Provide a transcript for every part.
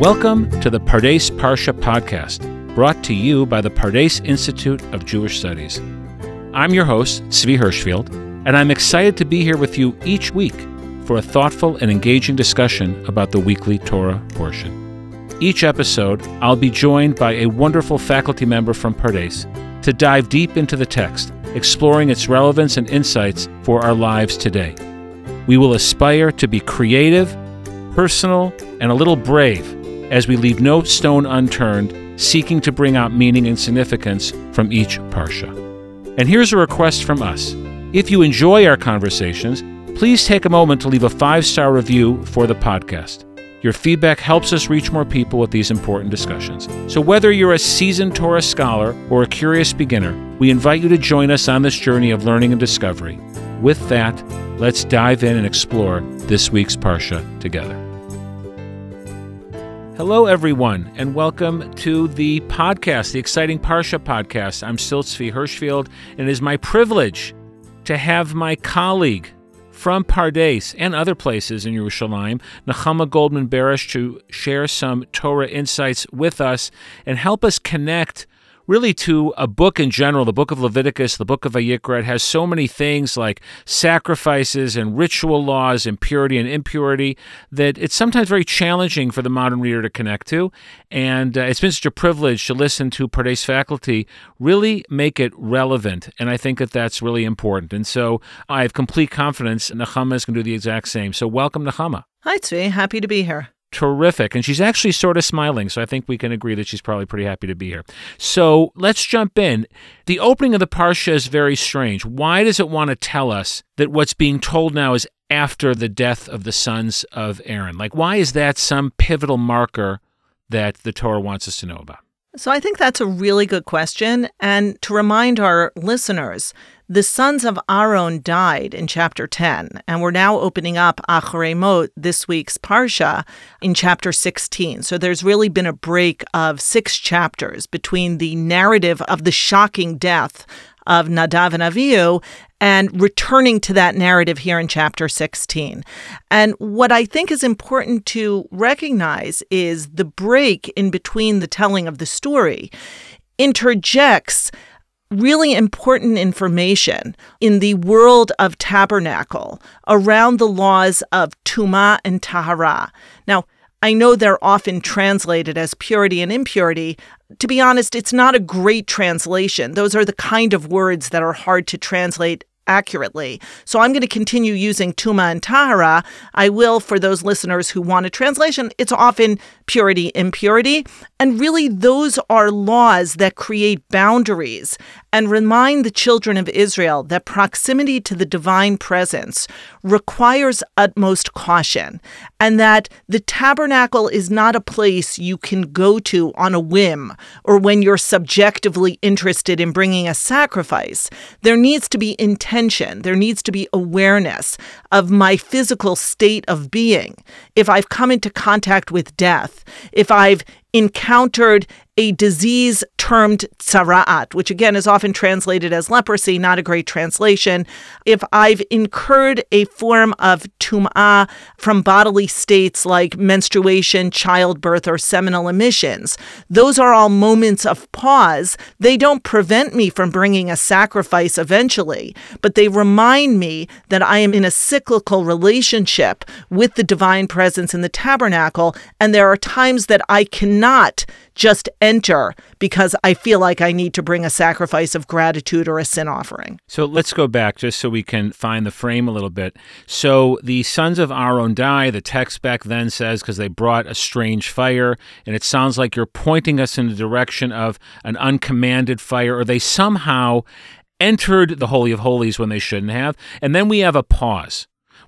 Welcome to the Pardes Parsha podcast, brought to you by the Pardes Institute of Jewish Studies. I'm your host, Zvi Hirschfield, and I'm excited to be here with you each week for a thoughtful and engaging discussion about the weekly Torah portion. Each episode, I'll be joined by a wonderful faculty member from Pardes to dive deep into the text, exploring its relevance and insights for our lives today. We will aspire to be creative, personal, and a little brave as we leave no stone unturned, seeking to bring out meaning and significance from each Parsha. And here's a request from us. If you enjoy our conversations, please take a moment to leave a five star review for the podcast. Your feedback helps us reach more people with these important discussions. So, whether you're a seasoned Torah scholar or a curious beginner, we invite you to join us on this journey of learning and discovery. With that, let's dive in and explore this week's Parsha together. Hello, everyone, and welcome to the podcast, the exciting Parsha podcast. I'm still Tzvi Hirschfield, and it is my privilege to have my colleague from Pardes and other places in Yerushalayim, Nechama Goldman Barash, to share some Torah insights with us and help us connect really to a book in general, the book of Leviticus, the book of Vayikra. It has so many things like sacrifices and ritual laws and purity and impurity that it's sometimes very challenging for the modern reader to connect to. And uh, it's been such a privilege to listen to Pardes faculty really make it relevant. And I think that that's really important. And so I have complete confidence Nechama is going to do the exact same. So welcome, Nechama. Hi, Tzvi. Happy to be here terrific. And she's actually sort of smiling, so I think we can agree that she's probably pretty happy to be here. So let's jump in. The opening of the Parsha is very strange. Why does it want to tell us that what's being told now is after the death of the sons of Aaron? Like, why is that some pivotal marker that the Torah wants us to know about? So I think that's a really good question. And to remind our listeners, the sons of Aaron died in chapter 10, and we're now opening up Acharei Mot, this week's Parsha, in chapter 16. So there's really been a break of six chapters between the narrative of the shocking death of Nadav and Avihu and returning to that narrative here in chapter 16. And what I think is important to recognize is the break in between the telling of the story interjects really important information in the world of tabernacle around the laws of Tuma and Tahara. Now, I know they're often translated as purity and impurity. To be honest, it's not a great translation. Those are the kind of words that are hard to translate accurately. So I'm going to continue using Tuma and Tahara. I will, for those listeners who want a translation, it's often purity, impurity. And really, those are laws that create boundaries and remind the children of Israel that proximity to the divine presence requires utmost caution and that the tabernacle is not a place you can go to on a whim or when you're subjectively interested in bringing a sacrifice. There needs to be intention, there needs to be awareness of my physical state of being. If I've come into contact with death, if I've encountered a disease termed tsara'at, which again is often translated as leprosy, not a great translation. If I've incurred a form of tum'ah from bodily states like menstruation, childbirth, or seminal emissions, those are all moments of pause. They don't prevent me from bringing a sacrifice eventually, but they remind me that I am in a cyclical relationship with the divine presence in the tabernacle, and there are times that I cannot just enter because I feel like I need to bring a sacrifice of gratitude or a sin offering. So let's go back just so we can find the frame a little bit. So the sons of Aaron die, the text back then says, because they brought a strange fire, and it sounds like you're pointing us in the direction of an uncommanded fire, or they somehow entered the Holy of Holies when they shouldn't have. And then we have a pause.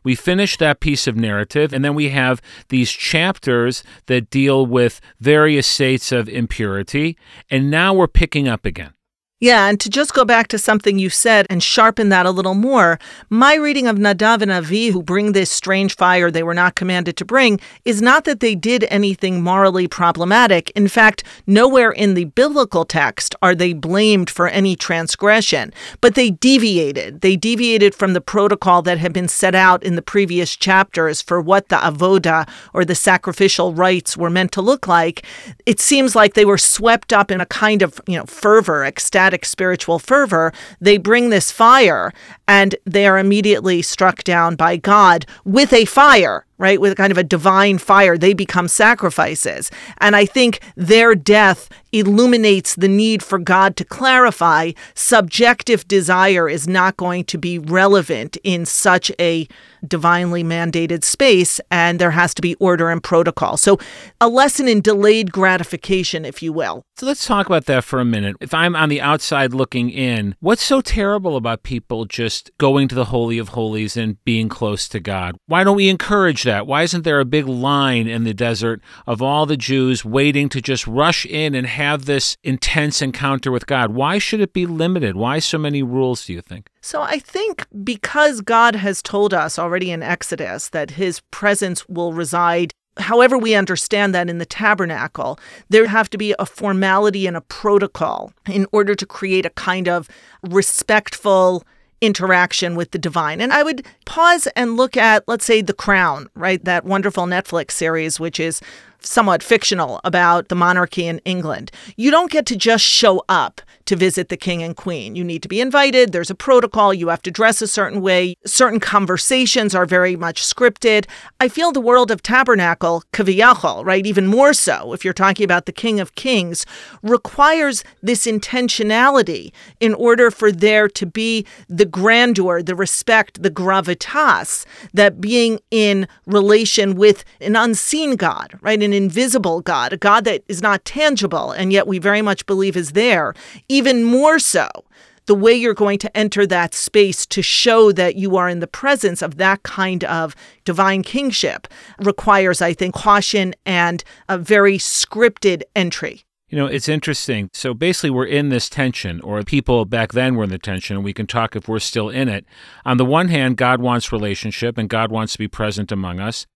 We finish that piece of narrative, and then we have these chapters that deal with various states of impurity, and now we're picking up again. Yeah, and to just go back to something you said and sharpen that a little more, my reading of Nadav and Avihu bring this strange fire they were not commanded to bring, is not that they did anything morally problematic. In fact, nowhere in the biblical text are they blamed for any transgression, but they deviated. They deviated from the protocol that had been set out in the previous chapters for what the avoda or the sacrificial rites were meant to look like. It seems like they were swept up in a kind of, you know, fervor, ecstatic spiritual fervor, they bring this fire and they are immediately struck down by God with a fire right? With kind of a divine fire, they become sacrifices. And I think their death illuminates the need for God to clarify subjective desire is not going to be relevant in such a divinely mandated space, and there has to be order and protocol. So, a lesson in delayed gratification, if you will. So, let's talk about that for a minute. If I'm on the outside looking in, what's so terrible about people just going to the Holy of Holies and being close to God? Why don't we encourage that? Why isn't there a big line in the desert of all the Jews waiting to just rush in and have this intense encounter with God? Why should it be limited? Why so many rules, do you think? So I think because God has told us already in Exodus that his presence will reside however we understand that in the tabernacle, there have to be a formality and a protocol in order to create a kind of respectful interaction with the divine. And I would pause and look at, let's say, The Crown, right? That wonderful Netflix series, which is somewhat fictional about the monarchy in England. You don't get to just show up to visit the king and queen. You need to be invited. There's a protocol. You have to dress a certain way. Certain conversations are very much scripted. I feel the world of Tabernacle, Kivyachol, right, even more so, if you're talking about the King of Kings, requires this intentionality in order for there to be the grandeur, the respect, the gravitas that being in relation with an unseen God, right, an invisible God, a God that is not tangible, and yet we very much believe is there even more so the way you're going to enter that space to show that you are in the presence of that kind of divine kingship requires, I think, caution and a very scripted entry. You know, it's interesting. So basically, we're in this tension, or people back then were in the tension, and we can talk if we're still in it. On the one hand, God wants relationship and God wants to be present among us.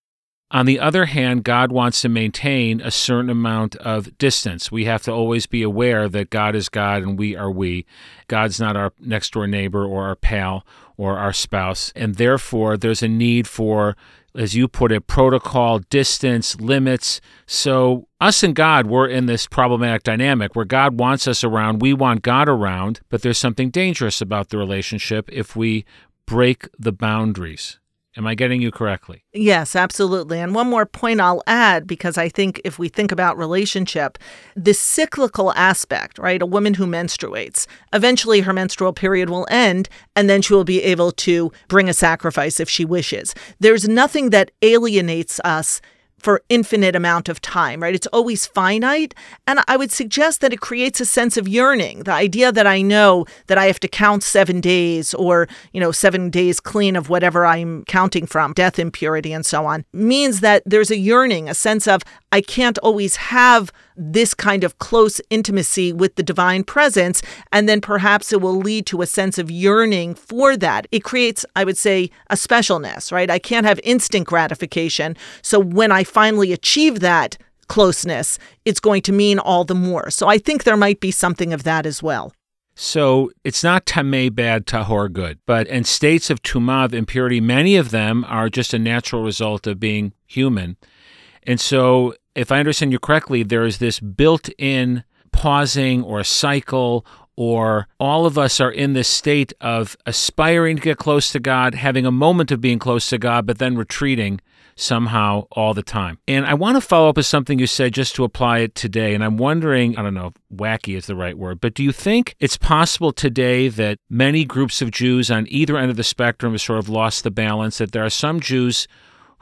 On the other hand, God wants to maintain a certain amount of distance. We have to always be aware that God is God and we are we. God's not our next door neighbor or our pal or our spouse. And therefore, there's a need for, as you put it, protocol, distance, limits. So, us and God, we're in this problematic dynamic where God wants us around, we want God around, but there's something dangerous about the relationship if we break the boundaries. Am I getting you correctly? Yes, absolutely. And one more point I'll add because I think if we think about relationship, the cyclical aspect, right? A woman who menstruates, eventually her menstrual period will end and then she will be able to bring a sacrifice if she wishes. There's nothing that alienates us for infinite amount of time, right? It's always finite. And I would suggest that it creates a sense of yearning. The idea that I know that I have to count seven days or, you know, seven days clean of whatever I'm counting from, death, impurity, and so on, means that there's a yearning, a sense of I can't always have this kind of close intimacy with the divine presence. And then perhaps it will lead to a sense of yearning for that. It creates, I would say, a specialness, right? I can't have instant gratification. So when I finally achieve that closeness, it's going to mean all the more. So I think there might be something of that as well. So it's not tameh bad, tahor good, but in states of tumah, impurity, many of them are just a natural result of being human. And so if I understand you correctly, there is this built in pausing or cycle, or all of us are in this state of aspiring to get close to God, having a moment of being close to God, but then retreating somehow all the time. And I want to follow up with something you said just to apply it today. And I'm wondering, I don't know if wacky is the right word, but do you think it's possible today that many groups of Jews on either end of the spectrum have sort of lost the balance, that there are some Jews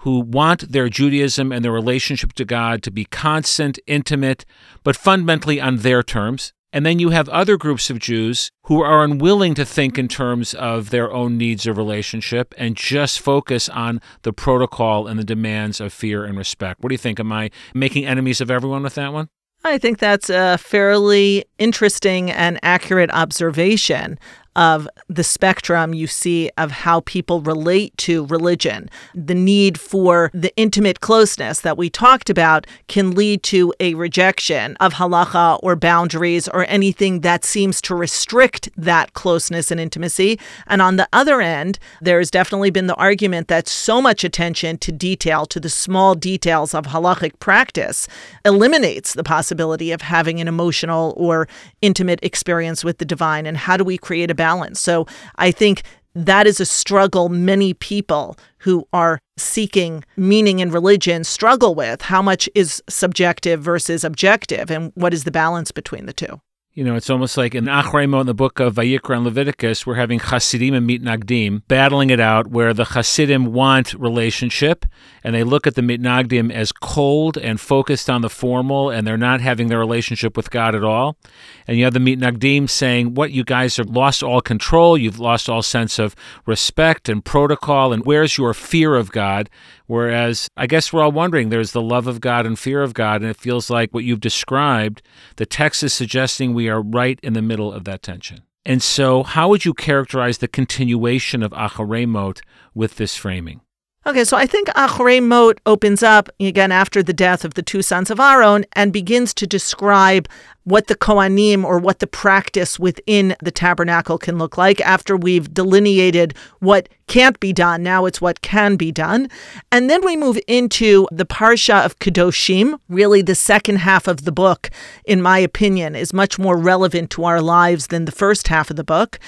who want their Judaism and their relationship to God to be constant, intimate, but fundamentally on their terms. And then you have other groups of Jews who are unwilling to think in terms of their own needs of relationship and just focus on the protocol and the demands of fear and respect. What do you think? Am I making enemies of everyone with that one? I think that's a fairly interesting and accurate observation of the spectrum you see of how people relate to religion. The need for the intimate closeness that we talked about can lead to a rejection of halacha or boundaries or anything that seems to restrict that closeness and intimacy. And on the other end, there has definitely been the argument that so much attention to detail, to the small details of halachic practice, eliminates the possibility of having an emotional or intimate experience with the divine. And how do we create a balance. So I think that is a struggle many people who are seeking meaning in religion struggle with. How much is subjective versus objective, and what is the balance between the two? You know, it's almost like in Acharei in the book of Vayikra and Leviticus, we're having Hasidim and Mitnagdim battling it out, where the Hasidim want relationship, and they look at the Mitnagdim as cold and focused on the formal, and they're not having their relationship with God at all. And you have the Mitnagdim saying, "What you guys have lost all control, you've lost all sense of respect and protocol, and where's your fear of God?" Whereas I guess we're all wondering there's the love of God and fear of God, and it feels like what you've described, the text is suggesting we are right in the middle of that tension. And so, how would you characterize the continuation of Acharei Mot with this framing? Okay, so I think Acharei Mot opens up again after the death of the two sons of Aaron and begins to describe what the Kohanim or what the practice within the tabernacle can look like after we've delineated what can't be done. Now it's what can be done. And then we move into the Parsha of Kedoshim. Really, the second half of the book, in my opinion, is much more relevant to our lives than the first half of the book.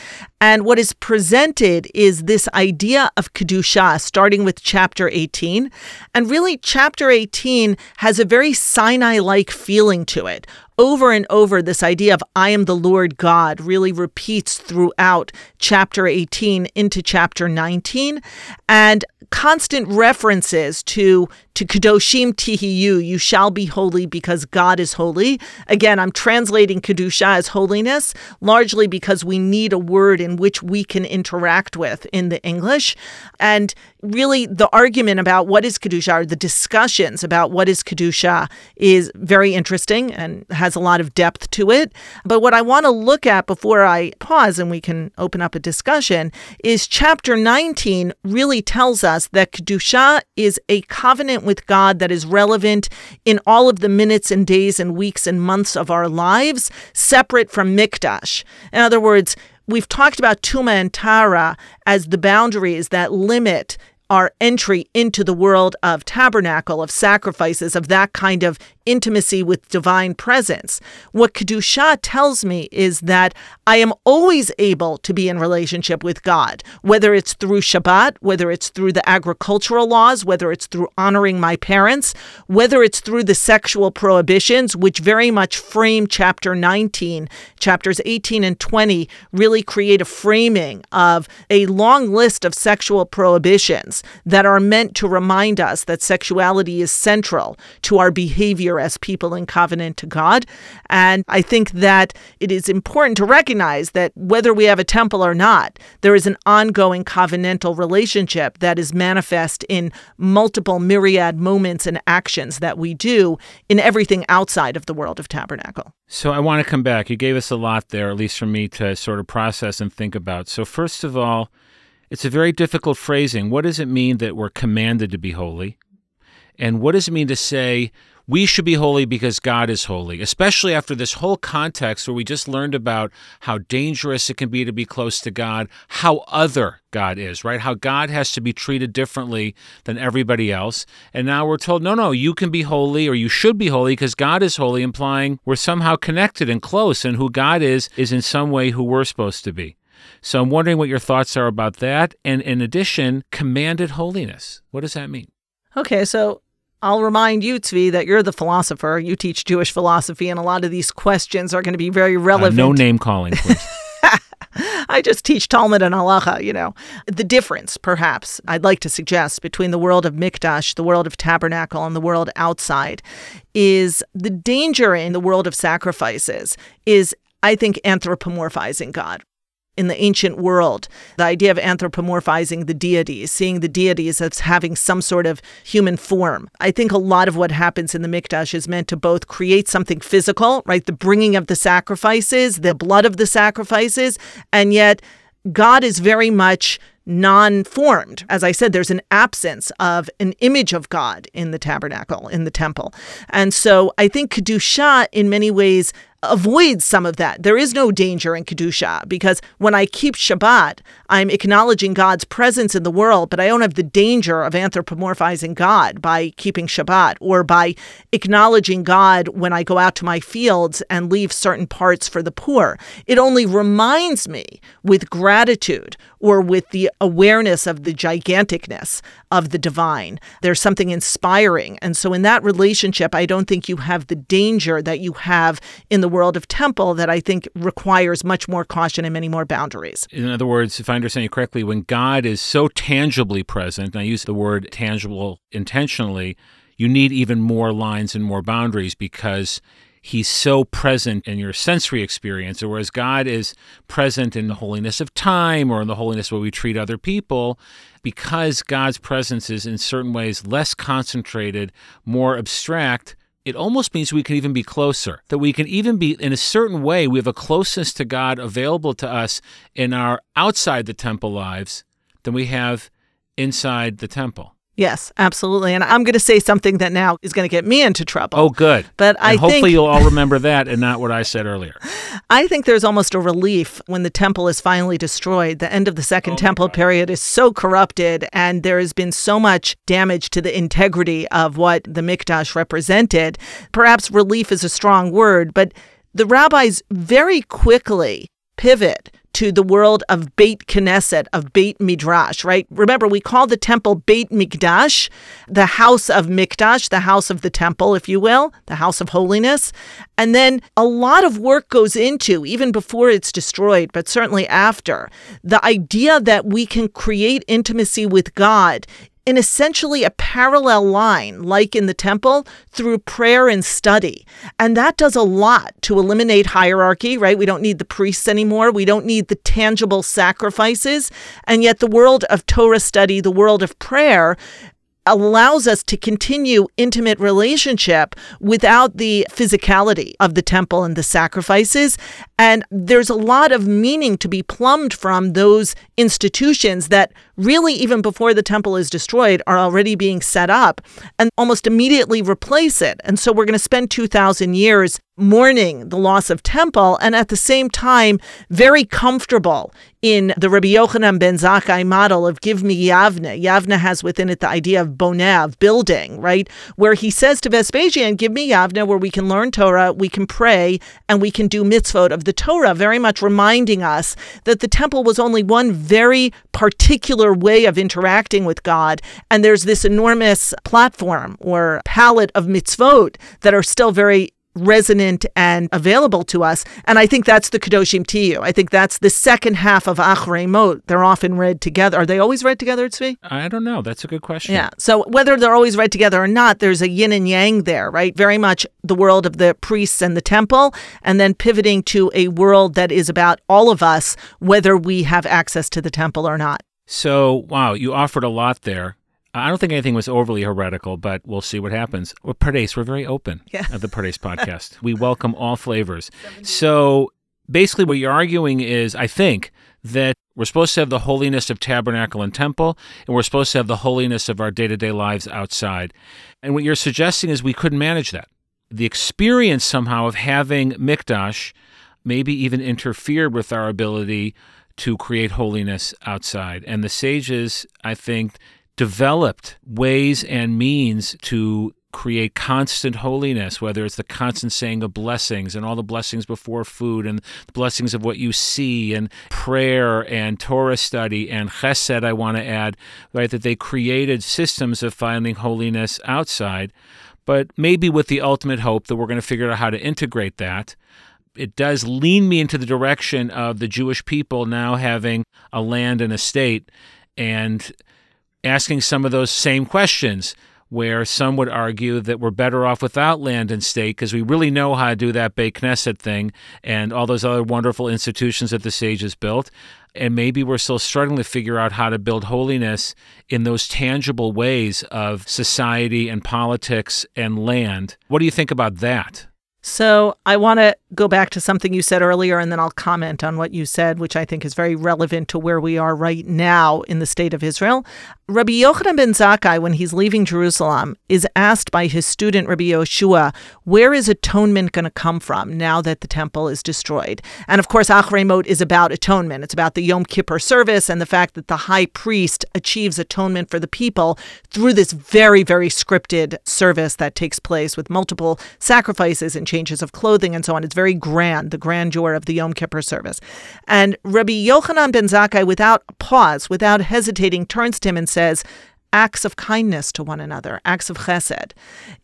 And what is presented is this idea of Kedusha, starting with chapter 18. And really, chapter 18 has a very Sinai like feeling to it over and over, this idea of I am the Lord God really repeats throughout chapter 18 into chapter 19. And constant references to to Kedoshim Tihiyu, you shall be holy because God is holy. Again, I'm translating Kedusha as holiness, largely because we need a word in which we can interact with in the English. And really, the argument about what is Kedusha, or the discussions about what is Kedusha, is very interesting and has a lot of depth to it. But what I want to look at before I pause and we can open up a discussion is chapter 19 really tells us that Kedusha is a covenant with God that is relevant in all of the minutes and days and weeks and months of our lives, separate from Mikdash. In other words, we've talked about Tuma and Tahara as the boundaries that limit our entry into the world of tabernacle, of sacrifices, of that kind of intimacy with divine presence. What Kedusha tells me is that I am always able to be in relationship with God, whether it's through Shabbat, whether it's through the agricultural laws, whether it's through honoring my parents, whether it's through the sexual prohibitions, which very much frame chapter 19. Chapters 18 and 20 really create a framing of a long list of sexual prohibitions that are meant to remind us that sexuality is central to our behavior as people in covenant to God. And I think that it is important to recognize that whether we have a temple or not, there is an ongoing covenantal relationship that is manifest in multiple myriad moments and actions that we do in everything outside of the world of tabernacle. So I want to come back. You gave us a lot there, at least for me to sort of process and think about. So, first of all, it's a very difficult phrasing. What does it mean that we're commanded to be holy? And what does it mean to say we should be holy because God is holy, especially after this whole context where we just learned about how dangerous it can be to be close to God, how other God is, right? How God has to be treated differently than everybody else. And now we're told, no, no, you can be holy or you should be holy because God is holy, implying we're somehow connected and close, and who God is, is in some way who we're supposed to be. So I'm wondering what your thoughts are about that. And in addition, commanded holiness. What does that mean? Okay, so I'll remind you, Tzvi, that you're the philosopher. You teach Jewish philosophy, and a lot of these questions are going to be very relevant. Uh, no name calling, please. I just teach Talmud and halacha, you know. The difference, perhaps, I'd like to suggest between the world of Mikdash, the world of tabernacle, and the world outside is the danger in the world of sacrifices is, I think, anthropomorphizing God in the ancient world, the idea of anthropomorphizing the deities, seeing the deities as having some sort of human form. I think a lot of what happens in the Mikdash is meant to both create something physical, right? The bringing of the sacrifices, the blood of the sacrifices, and yet God is very much non formed. As I said, there's an absence of an image of God in the tabernacle, in the temple. And so I think Kedusha, in many ways, avoids some of that. There is no danger in Kedusha because when I keep Shabbat, I'm acknowledging God's presence in the world, but I don't have the danger of anthropomorphizing God by keeping Shabbat or by acknowledging God when I go out to my fields and leave certain parts for the poor. It only reminds me with gratitude or with the awareness of the giganticness of the divine. There's something inspiring. And so, in that relationship, I don't think you have the danger that you have in the world of temple that I think requires much more caution and many more boundaries. In other words, if I understand you correctly, when God is so tangibly present, and I use the word tangible intentionally, you need even more lines and more boundaries because he's so present in your sensory experience. Whereas God is present in the holiness of time or in the holiness where we treat other people, because God's presence is in certain ways less concentrated, more abstract, it almost means we can even be closer. That we can even be, in a certain way, we have a closeness to God available to us in our outside the temple lives than we have inside the temple. Yes, absolutely. And I'm going to say something that now is going to get me into trouble. Oh, good. But and I hopefully think, you'll all remember that and not what I said earlier. I think there's almost a relief when the temple is finally destroyed. The end of the second oh temple period is so corrupted, and there has been so much damage to the integrity of what the Mikdash represented. Perhaps relief is a strong word, but the rabbis very quickly pivot to the world of Beit Knesset, of Beit Midrash, right? Remember, we call the temple Beit Mikdash, the house of Mikdash, the house of the temple, if you will, the house of holiness. And then a lot of work goes into, even before it's destroyed, but certainly after, the idea that we can create intimacy with God in essentially a parallel line, like in the temple, through prayer and study. And that does a lot to eliminate hierarchy, right? We don't need the priests anymore. We don't need the tangible sacrifices. And yet, the world of Torah study, the world of prayer, allows us to continue intimate relationship without the physicality of the temple and the sacrifices and there's a lot of meaning to be plumbed from those institutions that really even before the temple is destroyed are already being set up and almost immediately replace it and so we're going to spend 2000 years mourning the loss of temple and at the same time very comfortable in the Rabbi Yochanan ben Zakkai model of give me Yavne. Yavne has within it the idea of of building, right? Where he says to Vespasian, give me Yavne where we can learn Torah, we can pray, and we can do mitzvot of the Torah, very much reminding us that the temple was only one very particular way of interacting with God. And there's this enormous platform or palette of mitzvot that are still very resonant and available to us. And I think that's the Kedoshim Tihiyu. I think that's the second half of Achrei Mot. They're often read together. Are they always read together, Tzvi? I don't know. That's a good question. Yeah. So whether they're always read together or not, there's a yin and yang there, right? Very much the world of the priests and the temple, and then pivoting to a world that is about all of us, whether we have access to the temple or not. So, wow, you offered a lot there. I don't think anything was overly heretical, but we'll see what happens. We're Pardes. We're very open yeah. at the Pardes podcast. we welcome all flavors. So basically, what you're arguing is, I think, that we're supposed to have the holiness of tabernacle and temple, and we're supposed to have the holiness of our day to day lives outside. And what you're suggesting is we couldn't manage that. The experience somehow of having Mikdash maybe even interfered with our ability to create holiness outside. And the sages, I think, developed ways and means to create constant holiness, whether it's the constant saying of blessings and all the blessings before food and the blessings of what you see and prayer and Torah study and chesed, I want to add, right, that they created systems of finding holiness outside, but maybe with the ultimate hope that we're going to figure out how to integrate that. It does lean me into the direction of the Jewish people now having a land and a state and asking some of those same questions. where some would argue that we're better off without land and state because we really know how to do that Beit Knesset thing and all those other wonderful institutions that the sages built. And maybe we're still struggling to figure out how to build holiness in those tangible ways of society and politics and land. What do you think about that? So I want to go back to something you said earlier, and then I'll comment on what you said, which I think is very relevant to where we are right now in the state of Israel. Rabbi Yochanan ben Zakkai, when he's leaving Jerusalem, is asked by his student Rabbi Yoshua, where is atonement going to come from now that the temple is destroyed? And of course, Achrei Mot is about atonement. It's about the Yom Kippur service and the fact that the high priest achieves atonement for the people through this very, very scripted service that takes place with multiple sacrifices and changes of clothing and so on. It's very grand, the grandeur of the Yom Kippur service. And Rabbi Yochanan ben Zakkai, without pause, without hesitating, turns to him and says, says acts of kindness to one another, acts of chesed.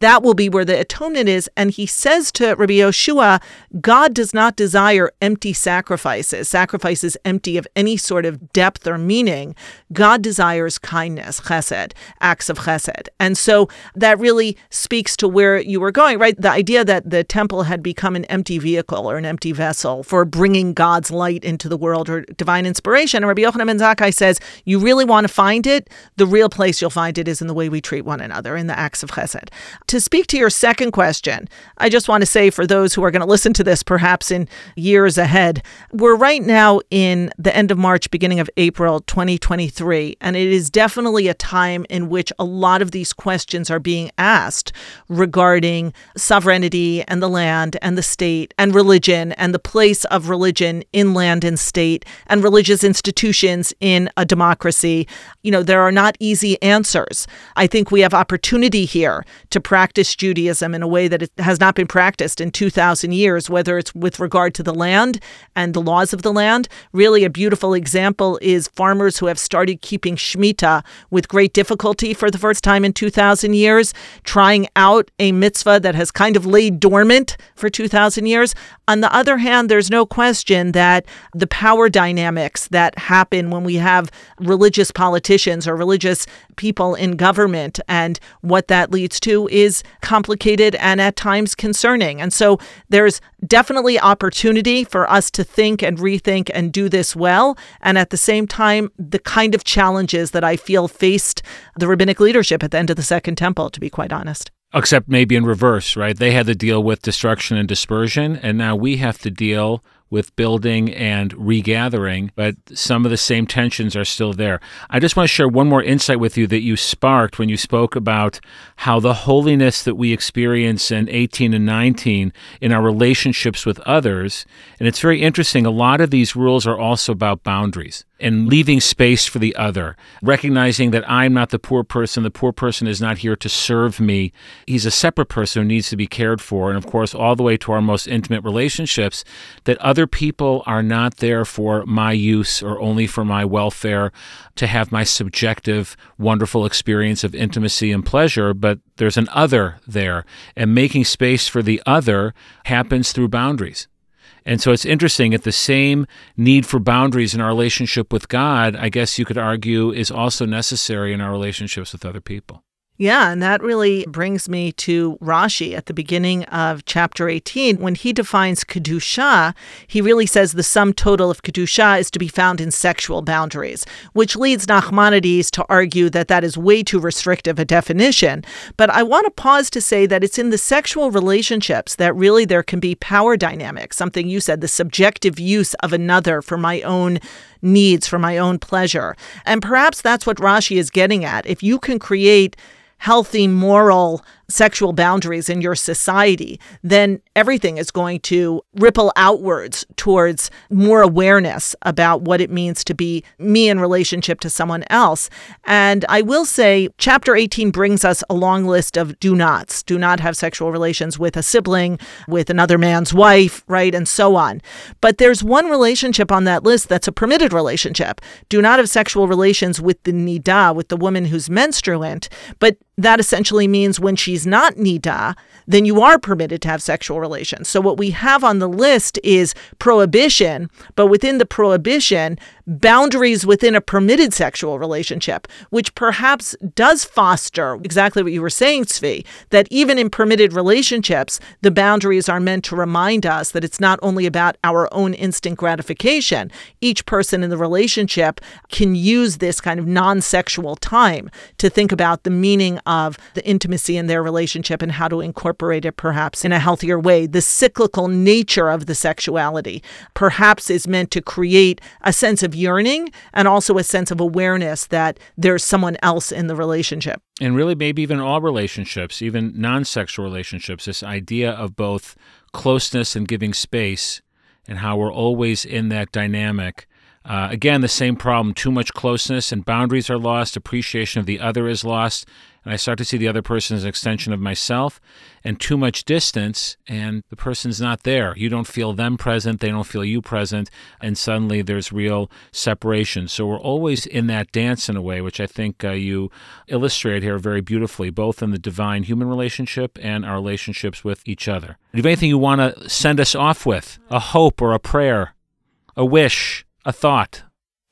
That will be where the atonement is. And he says to Rabbi Yoshua, God does not desire empty sacrifices, sacrifices empty of any sort of depth or meaning. God desires kindness, chesed, acts of chesed. And so that really speaks to where you were going, right? The idea that the temple had become an empty vehicle or an empty vessel for bringing God's light into the world or divine inspiration. And Rabbi Yochanan ben Zakkai says, you really want to find it? The real place place you'll find it is in the way we treat one another, in the acts of chesed. To speak to your second question, I just want to say for those who are going to listen to this perhaps in years ahead, we're right now in the end of March, beginning of April 2023, and it is definitely a time in which a lot of these questions are being asked regarding sovereignty and the land and the state and religion and the place of religion in land and state and religious institutions in a democracy. You know, there are not easy answers. I think we have opportunity here to practice Judaism in a way that it has not been practiced in 2,000 years, whether it's with regard to the land and the laws of the land. Really, a beautiful example is farmers who have started keeping Shemitah with great difficulty for the first time in 2,000 years, trying out a mitzvah that has kind of laid dormant for 2,000 years. On the other hand, there's no question that the power dynamics that happen when we have religious politicians or religious people in government and what that leads to is complicated and at times concerning. And so there's definitely opportunity for us to think and rethink and do this well. And at the same time, the kind of challenges that I feel faced the rabbinic leadership at the end of the Second Temple, to be quite honest. Except maybe in reverse, right? They had to deal with destruction and dispersion, and now we have to deal with building and regathering, but some of the same tensions are still there. I just want to share one more insight with you that you sparked when you spoke about how the holiness that we experience in 18 and 19 in our relationships with others, and it's very interesting, a lot of these rules are also about boundaries and leaving space for the other, recognizing that I'm not the poor person, the poor person is not here to serve me. He's a separate person who needs to be cared for. And of course, all the way to our most intimate relationships, that other people are not there for my use or only for my welfare, to have my subjective, wonderful experience of intimacy and pleasure, but there's an other there. And making space for the other happens through boundaries. And so it's interesting that the same need for boundaries in our relationship with God, I guess you could argue, is also necessary in our relationships with other people. Yeah, and that really brings me to Rashi at the beginning of chapter 18. When he defines Kedusha, he really says the sum total of Kedusha is to be found in sexual boundaries, which leads Nachmanides to argue that that is way too restrictive a definition. But I want to pause to say that it's in the sexual relationships that really there can be power dynamics, something you said, the subjective use of another for my own needs, for my own pleasure. And perhaps that's what Rashi is getting at. If you can create healthy moral sexual boundaries in your society, then everything is going to ripple outwards towards more awareness about what it means to be me in relationship to someone else. And I will say, chapter 18 brings us a long list of do nots. Do not have sexual relations with a sibling, with another man's wife, right? And so on. But there's one relationship on that list that's a permitted relationship. Do not have sexual relations with the nida, with the woman who's menstruant. But that essentially means when she's not nida, then you are permitted to have sexual relations. So what we have on the list is prohibition, but within the prohibition, boundaries within a permitted sexual relationship, which perhaps does foster exactly what you were saying, Zvi, that even in permitted relationships, the boundaries are meant to remind us that it's not only about our own instant gratification. Each person in the relationship can use this kind of non sexual time to think about the meaning of the intimacy in their relationship and how to incorporate it perhaps in a healthier way. The cyclical nature of the sexuality perhaps is meant to create a sense of yearning and also a sense of awareness that there's someone else in the relationship. And really, maybe even all relationships, even non sexual relationships, this idea of both closeness and giving space and how we're always in that dynamic. Uh, again, the same problem too much closeness and boundaries are lost, appreciation of the other is lost and I start to see the other person as an extension of myself, and too much distance, and the person's not there. You don't feel them present, they don't feel you present, and suddenly there's real separation. So we're always in that dance in a way, which I think uh, you illustrate here very beautifully, both in the divine human relationship and our relationships with each other. Do you have anything you want to send us off with? A hope or a prayer, a wish, a thought?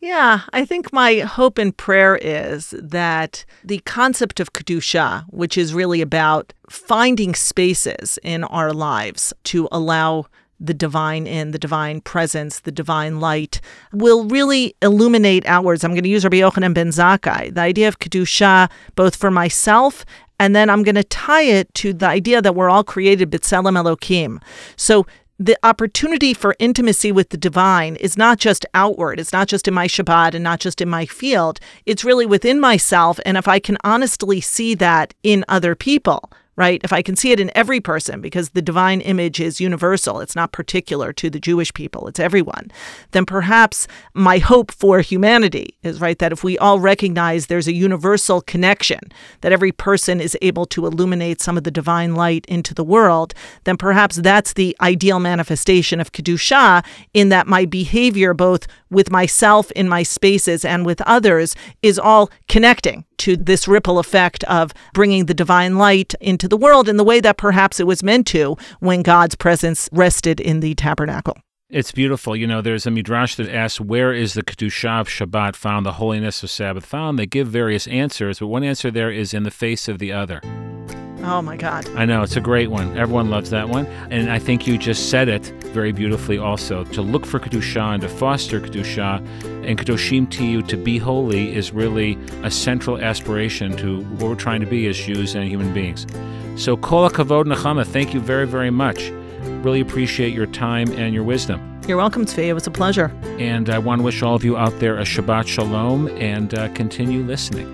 Yeah, I think my hope and prayer is that the concept of Kedusha, which is really about finding spaces in our lives to allow the divine in, the divine presence, the divine light, will really illuminate ours. I'm going to use Rabbi Yochanan ben Zakkai, the idea of Kedusha, both for myself and then I'm going to tie it to the idea that we're all created B'Tselem Elokim. So the opportunity for intimacy with the divine is not just outward. It's not just in my Shabbat and not just in my field. It's really within myself. And if I can honestly see that in other people, right? If I can see it in every person, because the divine image is universal, it's not particular to the Jewish people, it's everyone, then perhaps my hope for humanity is, right, that if we all recognize there's a universal connection, that every person is able to illuminate some of the divine light into the world, then perhaps that's the ideal manifestation of Kedusha, in that my behavior, both with myself in my spaces and with others, is all connecting to this ripple effect of bringing the divine light into the world in the way that perhaps it was meant to when God's presence rested in the tabernacle. It's beautiful. You know, there's a midrash that asks, Where is the Kedusha of Shabbat found, the holiness of Sabbath found? They give various answers, but one answer there is in the face of the other. Oh my God. I know, it's a great one. Everyone loves that one. And I think you just said it very beautifully also. To look for Kedusha and to foster Kedusha and Kedoshim Tihiyu, to be holy, is really a central aspiration to what we're trying to be as Jews and human beings. So, Kol Kavod Nechama, thank you very, very much. Really appreciate your time and your wisdom. You're welcome, Tzvi. It was a pleasure. And I want to wish all of you out there a Shabbat Shalom and uh, continue listening.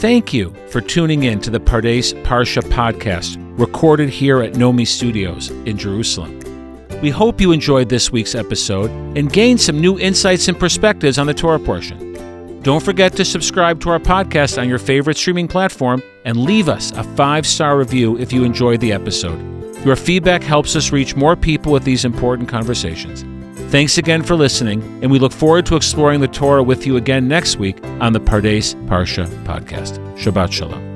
Thank you for tuning in to the Pardes Parsha podcast, recorded here at Nomi Studios in Jerusalem. We hope you enjoyed this week's episode and gained some new insights and perspectives on the Torah portion. Don't forget to subscribe to our podcast on your favorite streaming platform and leave us a five star review if you enjoyed the episode. Your feedback helps us reach more people with these important conversations. Thanks again for listening, and we look forward to exploring the Torah with you again next week on the Pardes Parsha podcast. Shabbat Shalom.